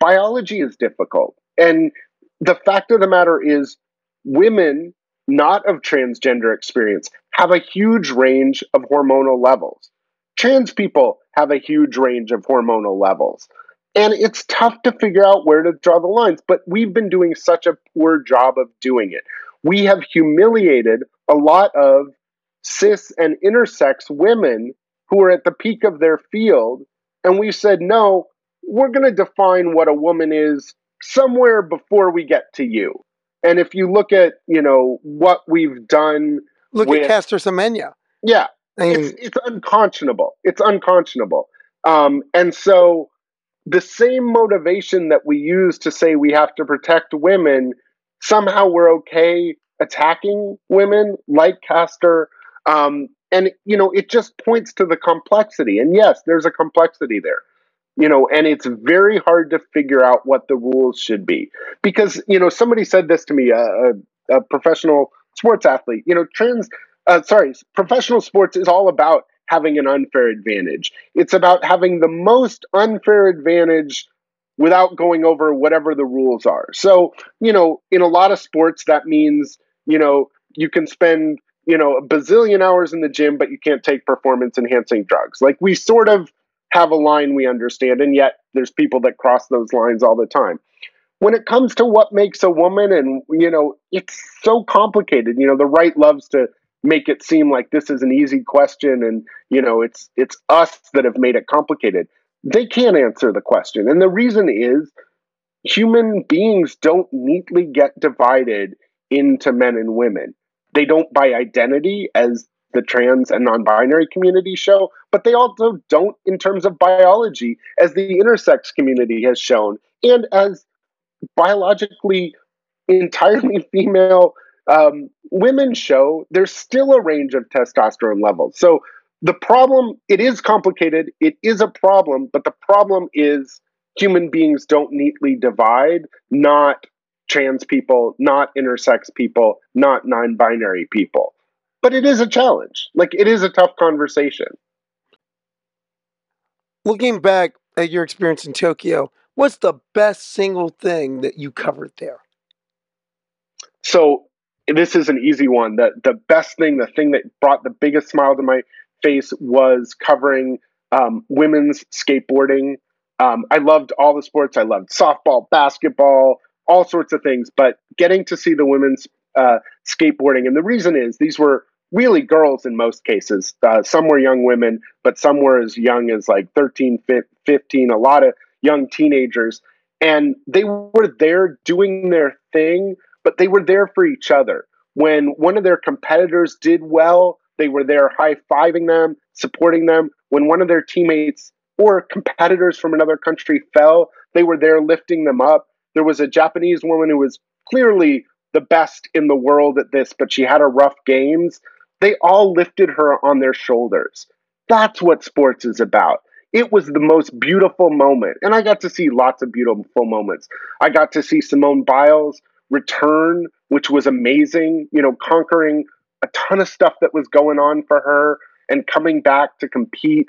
biology is difficult. And the fact of the matter is, women not of transgender experience have a huge range of hormonal levels. Trans people have a huge range of hormonal levels. And it's tough to figure out where to draw the lines, but we've been doing such a poor job of doing it. We have humiliated a lot of cis and intersex women who are at the peak of their field. And we said, no, we're going to define what a woman is somewhere before we get to you. And if you look at, you know, what we've done, Look with- at Caster Semenya. yeah, I mean, it's, it's unconscionable. It's unconscionable. Um, and so the same motivation that we use to say we have to protect women, somehow we're okay attacking women like Caster. Um, and, you know, it just points to the complexity. And yes, there's a complexity there. You know, and it's very hard to figure out what the rules should be. Because, you know, somebody said this to me, a, a, professional sports athlete, you know, trans uh, sorry, professional sports is all about having an unfair advantage. It's about having the most unfair advantage without going over whatever the rules are. So, you know, in a lot of sports, that means, you know, you can spend, you know, a bazillion hours in the gym, but you can't take performance enhancing drugs. Like we sort of have a line we understand, and yet there's people that cross those lines all the time. When it comes to what makes a woman and you know it's so complicated. You know the right loves to make it seem like this is an easy question and you know it's it's us that have made it complicated. They can't answer the question and the reason is human beings don't neatly get divided into men and women they don't by identity as the trans and non-binary community show but they also don't in terms of biology as the intersex community has shown and as biologically entirely female um, women show, there's still a range of testosterone levels. So the problem, it is complicated. It is a problem, but the problem is human beings don't neatly divide, not trans people, not intersex people, not non binary people. But it is a challenge. Like, it is a tough conversation. looking back at your experience in Tokyo, what's the best single thing that you covered there? So this is an easy one. The the best thing, the thing that brought the biggest smile to my face was covering um, women's skateboarding. Um, I loved all the sports. I loved softball, basketball, all sorts of things. But getting to see the women's uh, skateboarding, and the reason is these were really girls in most cases. Uh, some were young women, but some were as young as like 13, 15, a lot of young teenagers. And they were there doing their thing, but they were there for each other. When one of their competitors did well, they were there high fiving them, supporting them. When one of their teammates or competitors from another country fell, they were there lifting them up. There was a Japanese woman who was clearly the best in the world at this, but she had a rough games. They all lifted her on their shoulders. That's what sports is about. It was the most beautiful moment. And I got to see lots of beautiful moments. I got to see Simone Biles return, which was amazing, you know, conquering a ton of stuff that was going on for her and coming back to compete.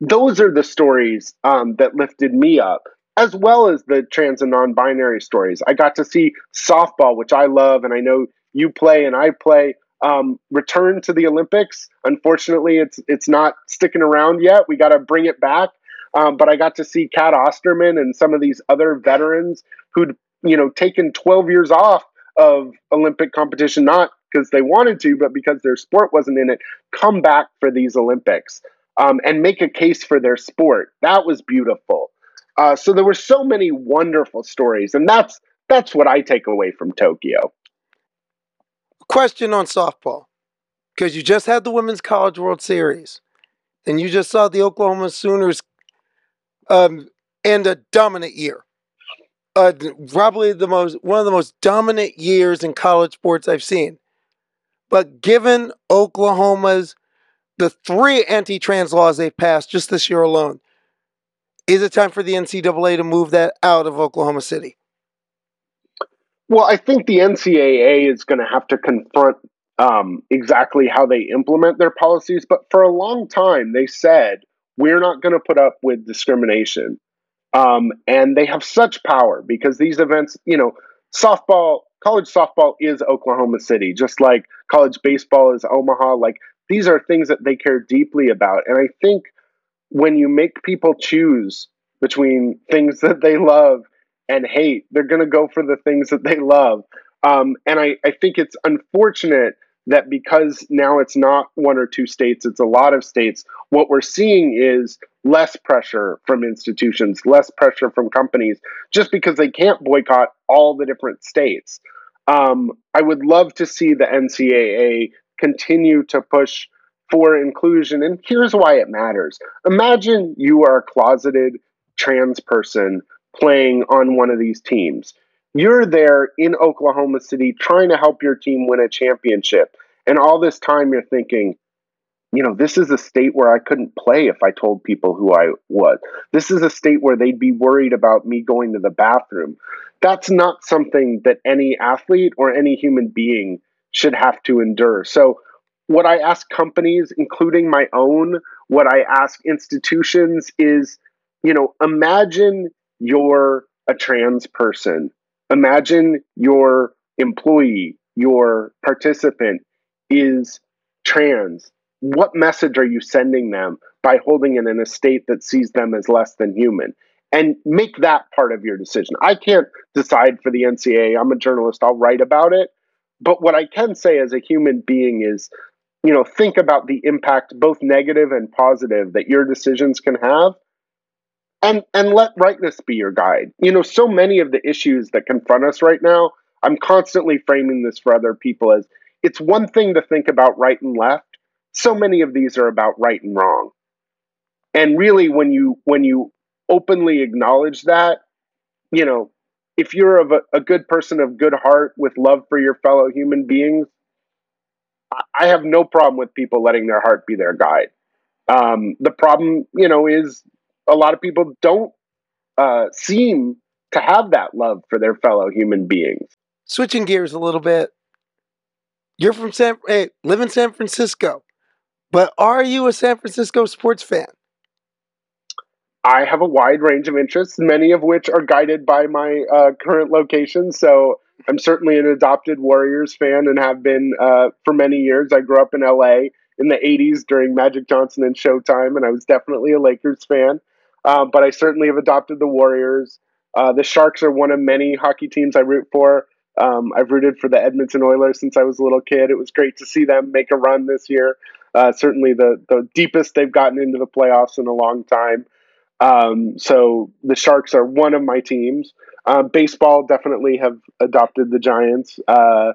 Those are the stories um, that lifted me up, as well as the trans and non binary stories. I got to see softball, which I love, and I know you play and I play. Um, return to the Olympics. Unfortunately, it's it's not sticking around yet. We got to bring it back. Um, but I got to see Cat Osterman and some of these other veterans who'd you know taken 12 years off of Olympic competition, not because they wanted to, but because their sport wasn't in it, come back for these Olympics um, and make a case for their sport. That was beautiful. Uh, so there were so many wonderful stories, and that's that's what I take away from Tokyo. Question on softball. Because you just had the Women's College World Series, and you just saw the Oklahoma Sooners um, end a dominant year. Uh, probably the most one of the most dominant years in college sports I've seen. But given Oklahoma's the three anti-trans laws they've passed just this year alone, is it time for the NCAA to move that out of Oklahoma City? Well, I think the NCAA is going to have to confront um, exactly how they implement their policies, but for a long time they said we're not going to put up with discrimination. Um, and they have such power because these events, you know, softball, college softball is Oklahoma City, just like college baseball is Omaha. Like these are things that they care deeply about. And I think when you make people choose between things that they love and hate, they're going to go for the things that they love. Um, and I, I think it's unfortunate that because now it's not one or two states, it's a lot of states, what we're seeing is less pressure from institutions, less pressure from companies, just because they can't boycott all the different states. Um, I would love to see the NCAA continue to push for inclusion. And here's why it matters. Imagine you are a closeted trans person playing on one of these teams you're there in Oklahoma City trying to help your team win a championship. And all this time you're thinking, you know, this is a state where I couldn't play if I told people who I was. This is a state where they'd be worried about me going to the bathroom. That's not something that any athlete or any human being should have to endure. So, what I ask companies, including my own, what I ask institutions is, you know, imagine you're a trans person Imagine your employee, your participant is trans. What message are you sending them by holding it in a state that sees them as less than human? And make that part of your decision. I can't decide for the NCA. I'm a journalist. I'll write about it. But what I can say as a human being is, you know, think about the impact, both negative and positive, that your decisions can have. And and let rightness be your guide. You know so many of the issues that confront us right now i'm constantly framing this for other people as it's one thing to think about right and left. So many of these are about right and wrong. And really when you when you openly acknowledge that you know if you're of a, a good person of good heart with love for your fellow human beings i have no problem with people letting their heart be their guide um, the problem you know is a lot of people don't uh, seem to have that love for their fellow human beings. Switching gears a little bit, you're from San, hey, live in San Francisco, but are you a San Francisco sports fan? I have a wide range of interests, many of which are guided by my uh, current location. So I'm certainly an adopted Warriors fan and have been uh, for many years. I grew up in LA in the 80s during Magic Johnson and Showtime, and I was definitely a Lakers fan. Um, but I certainly have adopted the Warriors. Uh, the Sharks are one of many hockey teams I root for. Um, I've rooted for the Edmonton Oilers since I was a little kid. It was great to see them make a run this year. Uh, certainly the the deepest they've gotten into the playoffs in a long time. Um, so the Sharks are one of my teams. Uh, baseball definitely have adopted the Giants uh,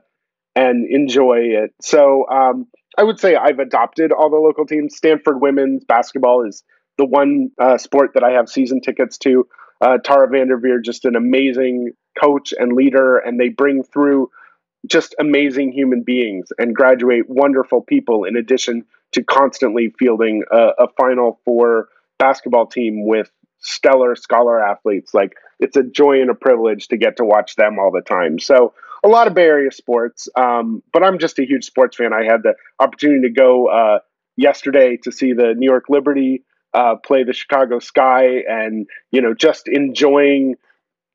and enjoy it. So um, I would say I've adopted all the local teams. Stanford women's basketball is the one uh, sport that I have season tickets to. Uh, Tara Vanderveer, just an amazing coach and leader, and they bring through just amazing human beings and graduate wonderful people in addition to constantly fielding a, a final four basketball team with stellar scholar athletes. Like it's a joy and a privilege to get to watch them all the time. So a lot of Bay Area sports, um, but I'm just a huge sports fan. I had the opportunity to go uh, yesterday to see the New York Liberty uh, play the Chicago Sky, and you know, just enjoying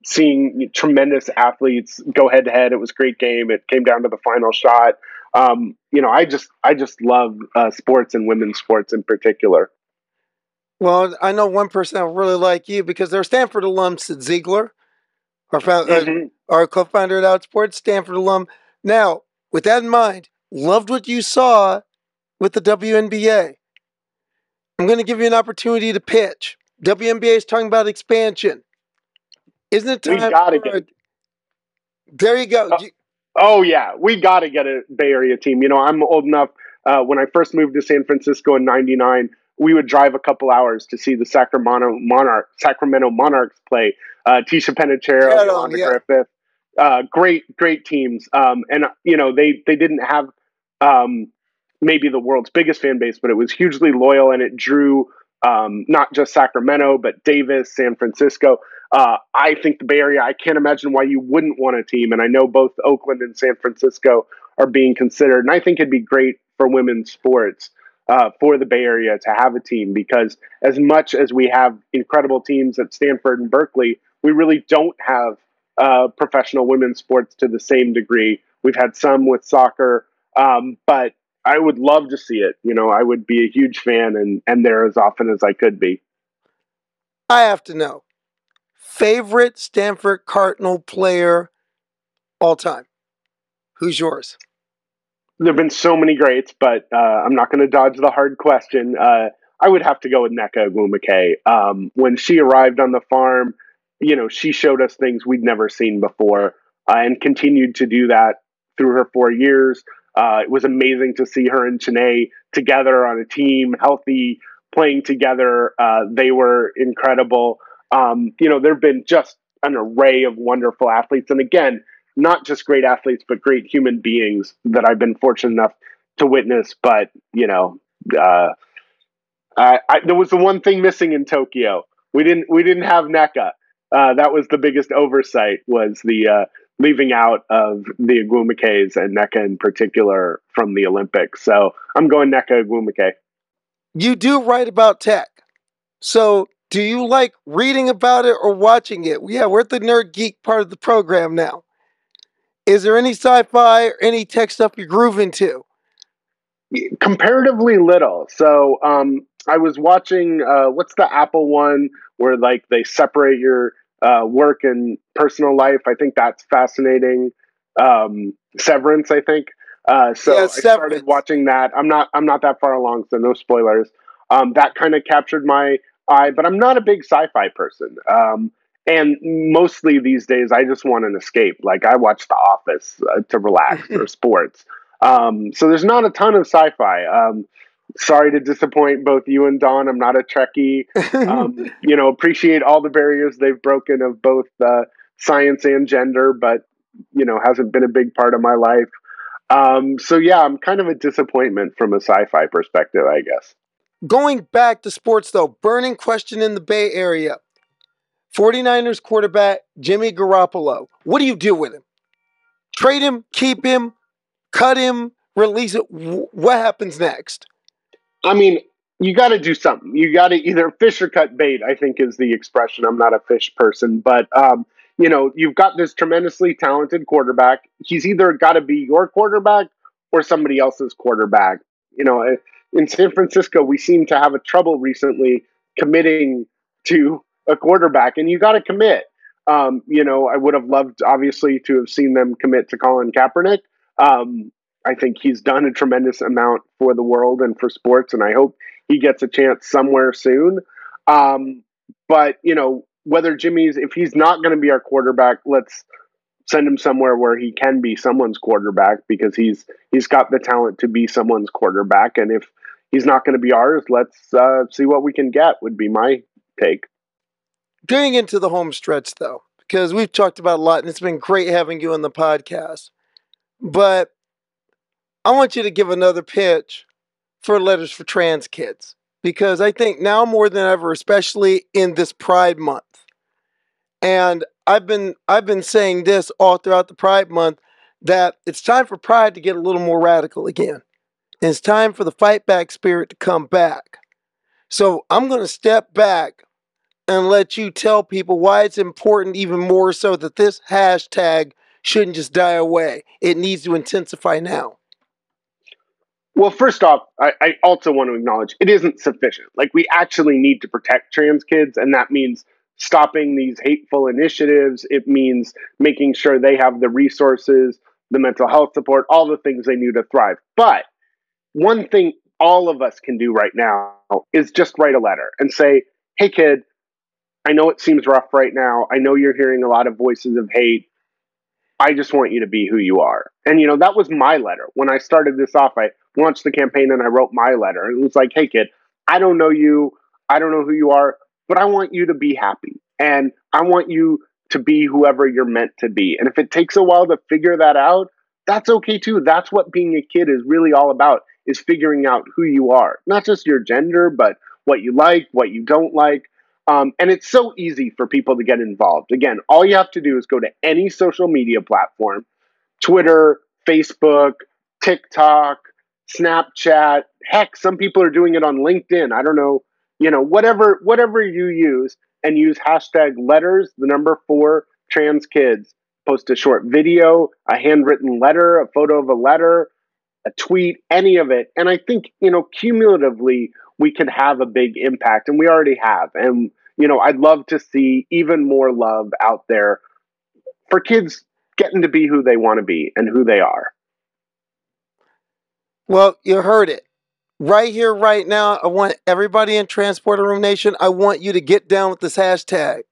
seeing tremendous athletes go head to head. It was a great game. It came down to the final shot. Um, you know, I just I just love uh, sports and women's sports in particular. Well, I know one person that really like you because they're Stanford alums Cyd Zeigler, our, found, uh, mm-hmm. our co-founder at Outsports, Stanford alum. Now, with that in mind, loved what you saw with the WNBA. I'm going to give you an opportunity to pitch. WNBA is talking about expansion. Isn't it time? We gotta get. There you go. Uh, oh yeah, we got to get a Bay Area team. You know, I'm old enough. Uh, when I first moved to San Francisco in '99, we would drive a couple hours to see the Sacramento Monarch Sacramento Monarchs play. Uh, Ticha Penicheiro, yeah, Yolanda yeah. Griffith, uh, great great teams. Um, and you know they they didn't have um, maybe the world's biggest fan base, but it was hugely loyal and it drew um, not just Sacramento, but Davis, San Francisco. Uh, I think the Bay Area, I can't imagine why you wouldn't want a team. And I know both Oakland and San Francisco are being considered. And I think it'd be great for women's sports uh, for the Bay Area to have a team because as much as we have incredible teams at Stanford and Berkeley, we really don't have uh, professional women's sports to the same degree. We've had some with soccer, um, but I would love to see it. You know, I would be a huge fan and and there as often as I could be. I have to know favorite Stanford Cardinal player all time. Who's yours? There have been so many greats, but uh, I'm not going to dodge the hard question. Uh, I would have to go with Nneka Ogwumike. Um, when she arrived on the farm, you know, she showed us things we'd never seen before uh, and continued to do that through her four years. Uh, it was amazing to see her and Chiney together on a team, healthy, playing together. Uh, they were incredible. Um, you know, there have been just an array of wonderful athletes. And again, not just great athletes, but great human beings that I've been fortunate enough to witness. But, you know, uh, I, I, there was the one thing missing in Tokyo. We didn't we didn't have Nneka. Uh, that was the biggest oversight was the uh, leaving out of the Ogwumikes and Nneka in particular from the Olympics. So I'm going Nneka Ogwumike. You do write about tech. So do you like reading about it or watching it? Yeah, we're at the nerd geek part of the program now. Is there any sci-fi or any tech stuff you're grooving to? Comparatively little. So um, I was watching uh, what's the Apple one where like they separate your uh, work and personal life. I think that's fascinating. Um, Severance, I think. Uh, so Yeah, I started watching that. I'm not I'm not that far along, so no spoilers. Um, that kind of captured my eye, but I'm not a big sci-fi person. Um, and mostly these days, I just want an escape. Like I watch The Office uh, to relax or sports. Um, so there's not a ton of sci-fi. Um, sorry to disappoint both you and Don. I'm not a Trekkie um, you know, appreciate all the barriers they've broken of both uh, science and gender, but you know, hasn't been a big part of my life. Um, so yeah, I'm kind of a disappointment from a sci-fi perspective, I guess. Going back to sports though, burning question in the Bay Area. 49ers quarterback Jimmy Garoppolo. What do you do with him? Trade him, keep him, cut him, release it. What happens next? I mean, you got to do something. You got to either fish or cut bait. I think is the expression. I'm not a fish person, but um, you know, you've got this tremendously talented quarterback. He's either got to be your quarterback or somebody else's quarterback. You know, eh, in San Francisco, we seem to have a trouble recently committing to a quarterback, and you got to commit. Um, you know, I would have loved, obviously, to have seen them commit to Colin Kaepernick. Um, I think he's done a tremendous amount for the world and for sports, and I hope he gets a chance somewhere soon. Um, but you know, whether Jimmy's if he's not going to be our quarterback, let's send him somewhere where he can be someone's quarterback because he's he's got the talent to be someone's quarterback. And if he's not going to be ours, let's uh, see what we can get. Would be my take. Getting into the home stretch though, because we've talked about a lot and it's been great having you on the podcast. But I want you to give another pitch for Letters for Trans Kids because I think now more than ever, especially in this Pride Month, and I've been I've been saying this all throughout the Pride Month that it's time for Pride to get a little more radical again. And it's time for the fight back spirit to come back. So I'm going to step back and let you tell people why it's important even more so that this hashtag shouldn't just die away. It needs to intensify now. Well, first off, I, I also want to acknowledge it isn't sufficient. Like, we actually need to protect trans kids, and that means stopping these hateful initiatives. It means making sure they have the resources, the mental health support, all the things they need to thrive. But one thing all of us can do right now is just write a letter and say, hey, kid, I know it seems rough right now. I know you're hearing a lot of voices of hate. I just want you to be who you are. And, you know, that was my letter. When I started this off, I launched the campaign and I wrote my letter. And it was like, hey, kid, I don't know you. I don't know who you are, but I want you to be happy. And I want you to be whoever you're meant to be. And if it takes a while to figure that out, that's okay too. That's what being a kid is really all about is figuring out who you are, not just your gender, but what you like, what you don't like. Um, and it's so easy for people to get involved. Again, all you have to do is go to any social media platform Twitter, Facebook, TikTok, Snapchat. Heck, some people are doing it on LinkedIn. I don't know, you know, whatever whatever you use, and use hashtag letters, the number four trans kids. Post a short video, a handwritten letter, a photo of a letter, a tweet, any of it. And I think, you know, cumulatively, we can have a big impact, and we already have. And, you know, I'd love to see even more love out there for kids getting to be who they want to be and who they are. Well, you heard it. Right here, right now, I want everybody in Transporter Room Nation, I want you to get down with this hashtag.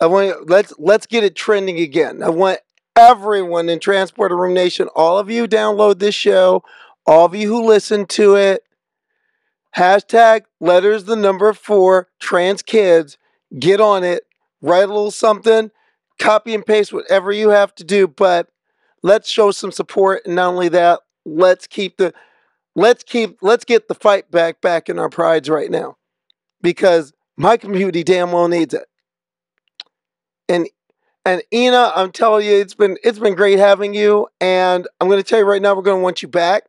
I want let's let's get it trending again. I want everyone in Transporter Room Nation, all of you download this show, all of you who listen to it. Hashtag letters the number four trans kids. Get on it. Write a little something. Copy and paste whatever you have to do, but let's show some support. And not only that, let's keep the let's keep let's get the fight back back in our prides right now. Because my community damn well needs it. And and Ina, I'm telling you, it's been it's been great having you. And I'm gonna tell you right now, we're gonna want you back.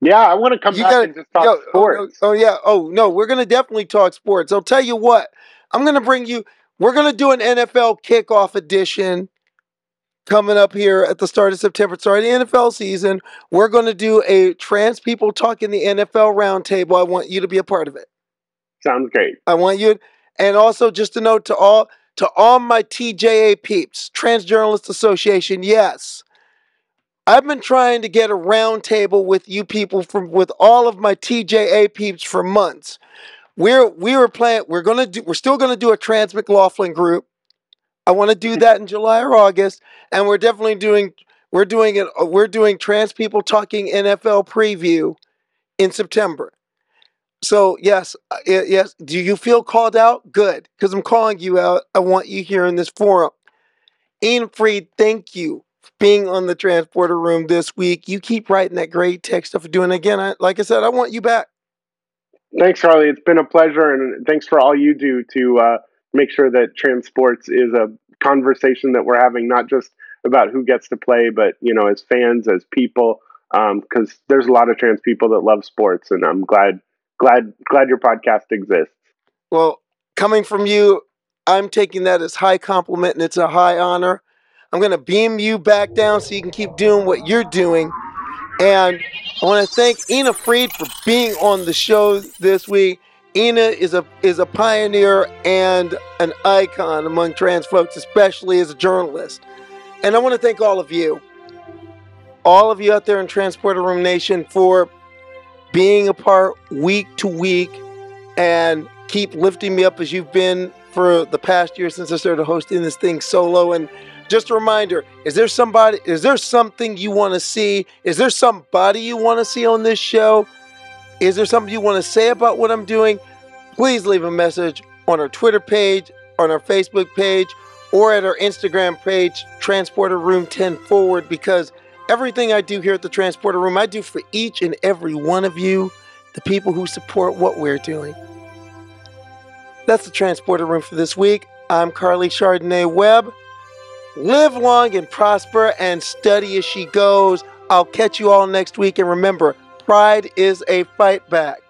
Yeah, I want to come You back gotta- and just talk Yo, oh, sports. Oh, oh, yeah. Oh no, we're gonna definitely talk sports. I'll tell you what. I'm gonna bring you. We're gonna do an NFL kickoff edition coming up here at the start of September. Sorry, the NFL season. We're gonna do a trans people talking the NFL roundtable. I want you to be a part of it. Sounds great. I want you, and also just a note to all to all my TJA peeps, Trans Journalists Association. Yes, I've been trying to get a roundtable with you people from with all of my TJA peeps for months. We're we were planning. We're gonna do. We're still gonna do a Trans McLaughlin group. I want to do that in July or August, and we're definitely doing. We're doing it. We're doing Trans People Talking NFL preview in September. So yes, uh, yes. Do you feel called out? Good, because I'm calling you out. I want you here in this forum. Ina Fried, thank you being on the transporter room this week. You keep writing that great text stuff. Doing it again. I, like I said, I want you back. Thanks, Charlie. It's been a pleasure, and thanks for all you do to uh, make sure that transports is a conversation that we're having, not just about who gets to play, but you know, as fans, as people, because there's a lot of trans people that love sports, and I'm glad, glad, glad your podcast exists. Well, coming from you, I'm taking that as high compliment and it's a high honor. I'm going to beam you back down so you can keep doing what you're doing. And I want to thank Ina Fried for being on the show this week. Ina is a is a pioneer and an icon among trans folks, especially as a journalist. And I want to thank all of you, all of you out there in Transporter Room Nation, for being a part week to week and keep lifting me up as you've been for the past year since I started hosting this thing solo. And just a reminder is there somebody, is there something you want to see? Is there somebody you want to see on this show? Is there something you want to say about what I'm doing? Please leave a message on our Twitter page, on our Facebook page, or at our Instagram page, Transporter Room 10 Forward, because everything I do here at the Transporter Room, I do for each and every one of you, the people who support what we're doing. That's the Transporter Room for this week. I'm Karleigh Chardonnay Webb. Live long and prosper and study as she goes. I'll catch you all next week. And remember, pride is a fight back.